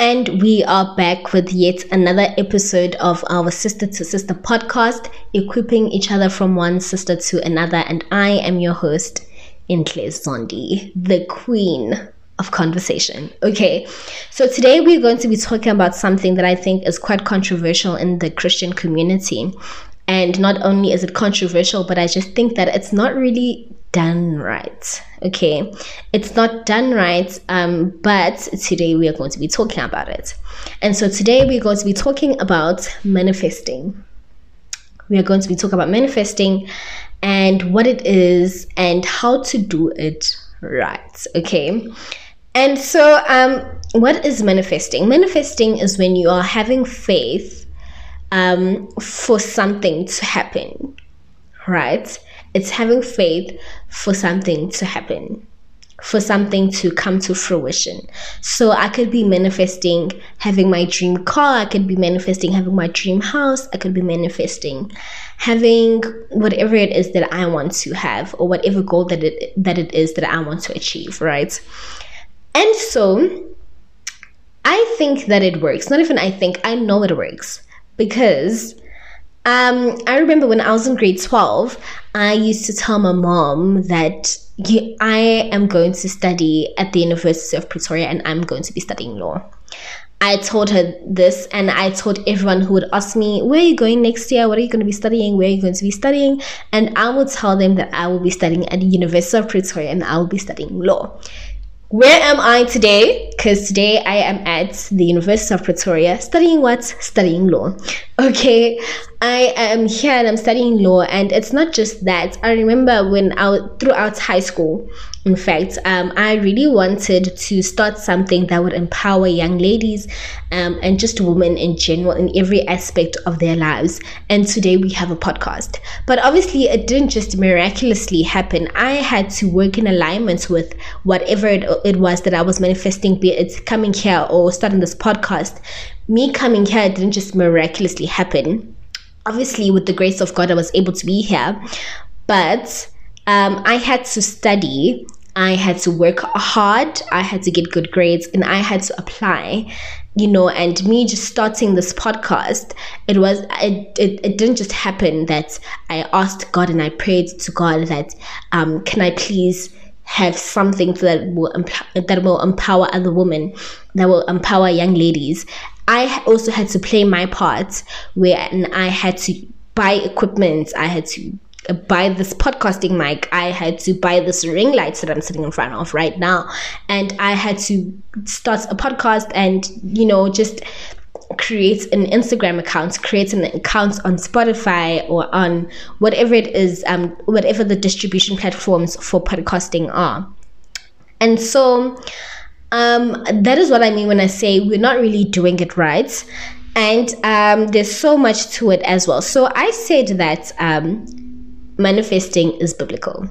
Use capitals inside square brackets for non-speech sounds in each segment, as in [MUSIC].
And we are back with yet another episode of our Sister to Sister podcast, equipping each other from one sister to another. And I am your host, Intle Zondi, the queen of conversation. Okay, so today we're going to be talking about something that I think is quite controversial in the Christian community. And not only is it controversial, but I just think that it's not really done right. Okay, it's not done right, um, but today we are going to be talking about it. And so today we're going to be talking about manifesting. We are going to be talking about manifesting and what it is and how to do it right. Okay. And so, um, what is manifesting? Manifesting is when you are having faith um, for something to happen, right? It's having faith for something to happen, for something to come to fruition. So I could be manifesting having my dream car, I could be manifesting having my dream house, I could be manifesting having whatever it is that I want to have or whatever goal that it that it is that I want to achieve, right? And so I think that it works. Not even I think, I know it works because um, I remember when I was in grade 12, I used to tell my mom that I am going to study at the University of Pretoria and I'm going to be studying law. I told her this, and I told everyone who would ask me, Where are you going next year? What are you going to be studying? Where are you going to be studying? And I would tell them that I will be studying at the University of Pretoria and I will be studying law. Where am I today? Because today I am at the University of Pretoria studying what? Studying law. Okay, I am here and I'm studying law, and it's not just that. I remember when I throughout high school, in fact, um, I really wanted to start something that would empower young ladies um, and just women in general in every aspect of their lives. And today we have a podcast. But obviously, it didn't just miraculously happen. I had to work in alignment with whatever it, it was that I was manifesting, be it coming here or starting this podcast. Me coming here didn't just miraculously happen. Obviously, with the grace of God, I was able to be here. But um, I had to study I had to work hard, I had to get good grades, and I had to apply. You know, and me just starting this podcast, it was it, it, it didn't just happen that I asked God and I prayed to God that um can I please have something that will that will empower other women, that will empower young ladies. I also had to play my part where I had to buy equipment, I had to buy this podcasting mic. I had to buy this ring lights that I'm sitting in front of right now. And I had to start a podcast and, you know, just create an Instagram account, create an account on Spotify or on whatever it is, um, whatever the distribution platforms for podcasting are. And so um, that is what I mean when I say we're not really doing it right. And um, there's so much to it as well. So I said that um, manifesting is biblical.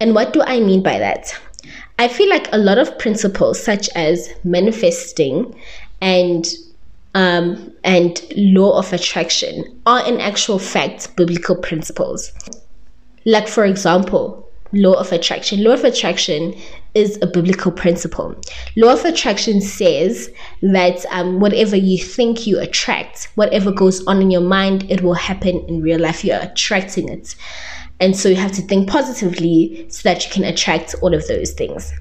And what do I mean by that? I feel like a lot of principles, such as manifesting and um, and law of attraction, are in actual fact biblical principles. Like, for example, law of attraction. Law of attraction is a biblical principle. Law of attraction says that um, whatever you think you attract, whatever goes on in your mind, it will happen in real life. You're attracting it. And so you have to think positively so that you can attract all of those things.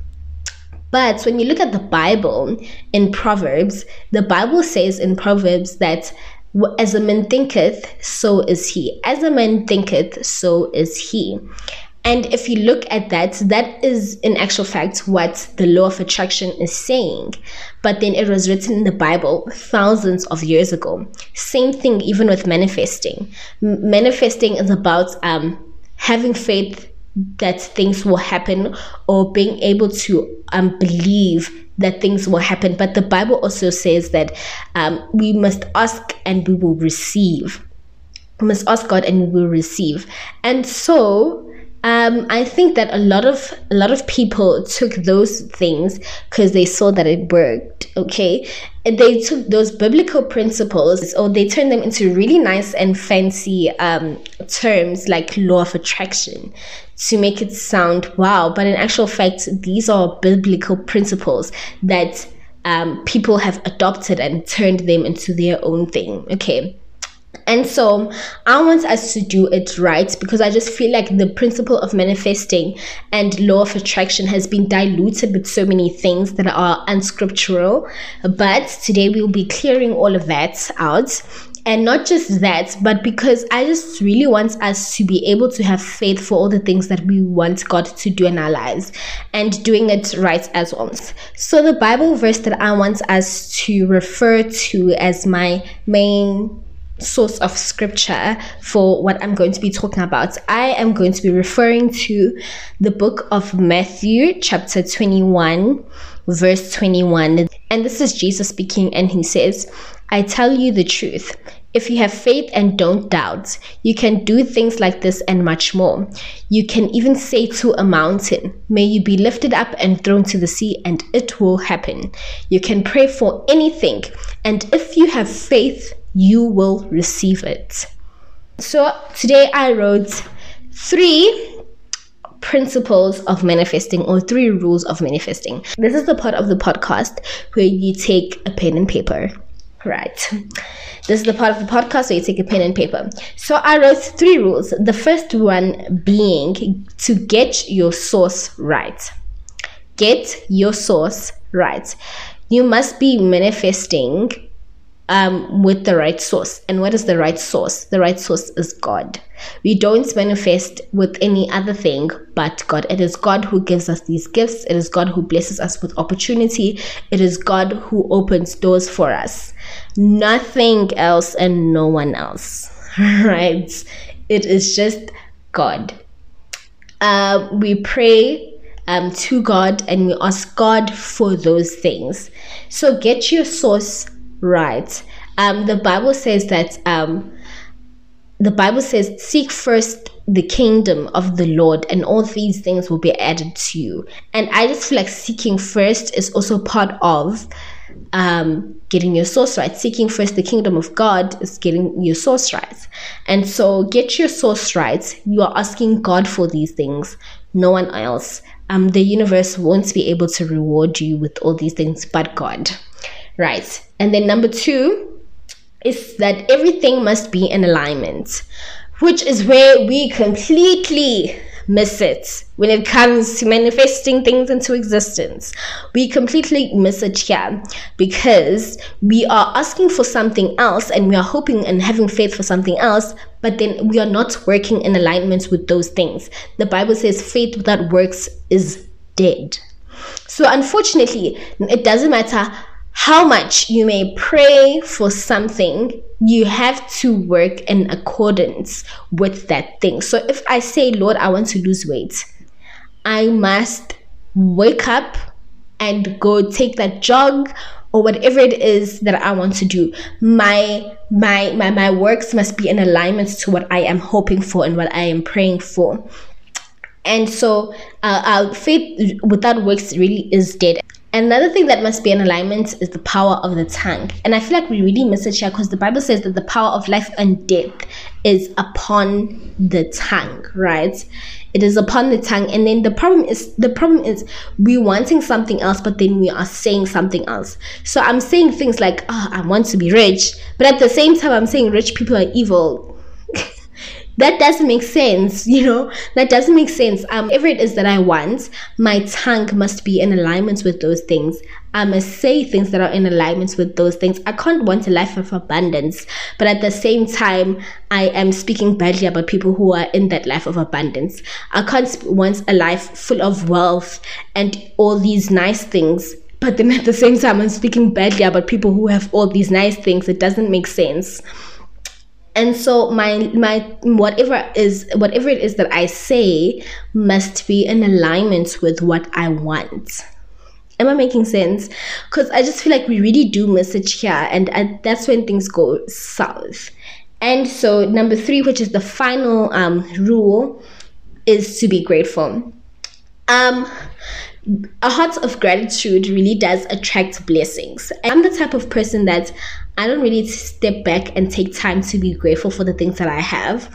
But when you look at the Bible in Proverbs, the Bible says in Proverbs that as a man thinketh, so is he. As a man thinketh, so is he. And if you look at that, that is in actual fact what the law of attraction is saying. But then it was written in the Bible thousands of years ago. Same thing even with manifesting. M- manifesting is about um, having faith that things will happen or being able to um, believe that things will happen. But the Bible also says that um, we must ask and we will receive. We must ask God and we will receive. And so um, I think that a lot of a lot of people took those things because they saw that it worked. Okay, and they took those biblical principles or they turned them into really nice and fancy um, terms like law of attraction to make it sound wow. But in actual fact, these are biblical principles that um, people have adopted and turned them into their own thing. Okay. And so I want us to do it right because I just feel like the principle of manifesting and law of attraction has been diluted with so many things that are unscriptural. But today we will be clearing all of that out. And not just that, but because I just really want us to be able to have faith for all the things that we want God to do in our lives and doing it right as well. So, the Bible verse that I want us to refer to as my main source of scripture for what I'm going to be talking about. I am going to be referring to the book of Matthew, chapter 21, verse 21. And this is Jesus speaking, and he says, I tell you the truth. If you have faith and don't doubt, you can do things like this and much more. You can even say to a mountain, May you be lifted up and thrown to the sea, and it will happen. You can pray for anything, and if you have faith, you will receive it. So today I wrote three principles of manifesting or three rules of manifesting. This is the part of the podcast where you take a pen and paper. Right. This is the part of the podcast where you take a pen and paper. So I wrote three rules. The first one being to get your source right. Get your source right. You must be manifesting um, with the right source. And what is the right source? The right source is God. We don't manifest with any other thing but God. It is God who gives us these gifts. It is God who blesses us with opportunity. It is God who opens doors for us. Nothing else and no one else. [LAUGHS] right? It is just God. Uh, we pray um, to God and we ask God for those things. So get your source right. Um, the Bible says that um, the Bible says, Seek first the kingdom of the Lord, and all these things will be added to you. And I just feel like seeking first is also part of um, getting your source right. Seeking first the kingdom of God is getting your source right. And so, get your source right. You are asking God for these things, no one else. Um, the universe won't be able to reward you with all these things but God. Right. And then number two is that everything must be in alignment, which is where we completely miss it when it comes to manifesting things into existence. We completely miss it here because we are asking for something else and we are hoping and having faith for something else, but then we are not working in alignment with those things. The Bible says faith without works is dead. So, unfortunately, it doesn't matter how much you may pray for something, you have to work in accordance with that thing. So if I say, Lord, I want to lose weight, I must wake up and go take that jog or whatever it is that I want to do. My my my my works must be in alignment to what I am hoping for and what I am praying for. And so uh, our faith without works really is dead. Another thing that must be in alignment is the power of the tongue. And I feel like we really miss it here because the Bible says that the power of life and death is upon the tongue, right? It is upon the tongue. And then the problem is the problem is we wanting something else, but then we are saying something else. So I'm saying things like, oh, I want to be rich, but at the same time I'm saying rich people are evil that doesn't make sense [LAUGHS] you know? That doesn't make sense. Um whatever it is that i want my tongue must be in alignment with those things. I must say things that are in alignment with those things. I can't want a life of abundance but at the same time i am speaking badly about people who are in that life of abundance. I can't want a life full of wealth and all these nice things but then at the same time i'm speaking badly about people who have all these nice things. It doesn't make sense and so my my whatever is whatever it is that i say must be in alignment with what i want am i making sense because i just feel like we really do message here and I, that's when things go south and so number three which is the final um, rule is to be grateful. Um, a heart of gratitude really does attract blessings. I'm the type of person that I don't really step back and take time to be grateful for the things that I have.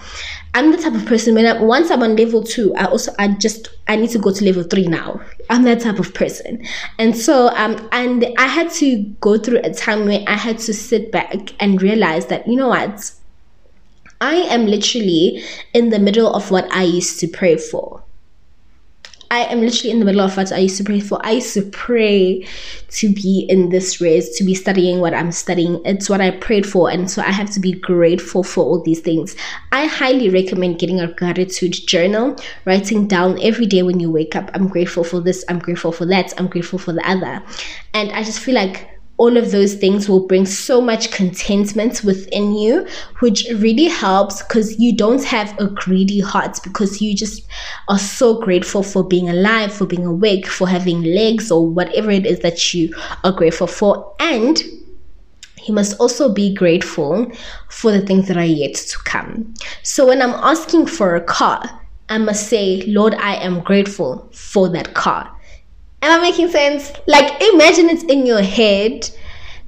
I'm the type of person when I once I'm on level two, I also I just I need to go to level three now. I'm that type of person, and so um and I had to go through a time where I had to sit back and realize that you know what, I am literally in the middle of what I used to pray for. I am literally in the middle of what I used to pray for. I used to pray to be in this race, to be studying what I'm studying. It's what I prayed for. And so I have to be grateful for all these things. I highly recommend getting a gratitude journal, writing down every day when you wake up, I'm grateful for this, I'm grateful for that, I'm grateful for the other. And I just feel like all of those things will bring so much contentment within you, which really helps because you don't have a greedy heart because you just are so grateful for being alive, for being awake, for having legs, or whatever it is that you are grateful for. And you must also be grateful for the things that are yet to come. So when I'm asking for a car, I must say, Lord, I am grateful for that car. Am I making sense? Like, imagine it's in your head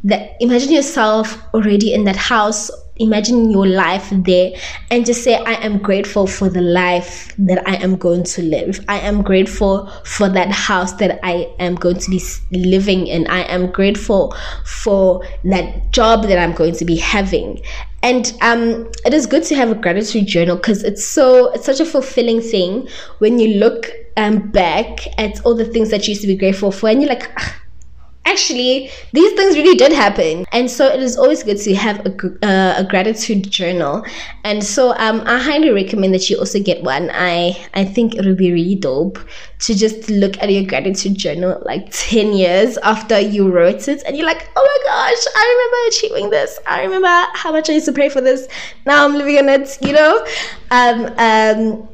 that imagine yourself already in that house imagine your life there and just say i am grateful for the life that i am going to live. I am grateful for that house that i am going to be living in. I am grateful for that job that i'm going to be having. And um, it is good to have a gratitude journal because it's so it's such a fulfilling thing when you look um, back at all the things that you used to be grateful for and you're like actually these things really did happen. And so it is always good to have a, uh, a gratitude journal. And so um, i highly recommend that you also get one. I i think it would be really dope to just look at your gratitude journal like 10 years after you wrote it and you're like oh my gosh i remember achieving this. I remember how much i used to pray for this. Now i'm living in it you know? Um um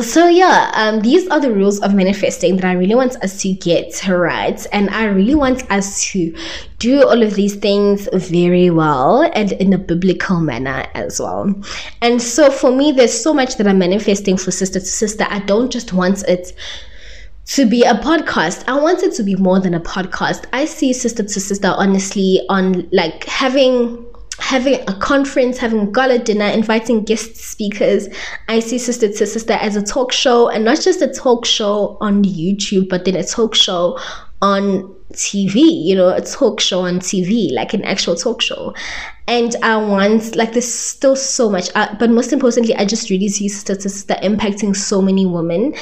so yeah um, these are the rules of manifesting that i really want us to get right and i really want us to do all of these things very well and in a biblical manner as well and so for me there's so much that i'm manifesting for sister to sister i don't just want it to be a podcast. I want it to be more than a podcast. I see sister to sister honestly on like having having a conference, having gala dinner, inviting guest speakers. I see Sister to Sister as a talk show and not just a talk show on YouTube, but then a talk show on TV, you know, a talk show on TV, like an actual talk show. And I want, like, there's still so much, uh, but most importantly, I just really see Sister that impacting so many women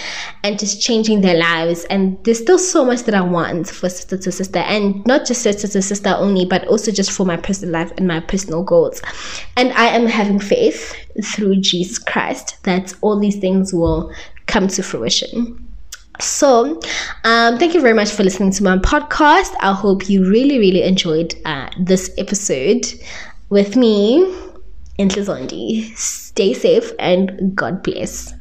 and just changing their lives. And there's still so much that I want for Sister Sister, and not just Sister Sister only, but also just for my personal life and my personal goals. And I am having faith through Jesus Christ that all these things will come to fruition. So, um, thank you very much for listening to my podcast. I hope you really, really enjoyed uh, this episode with me, Intle Zondi. Stay safe and God bless.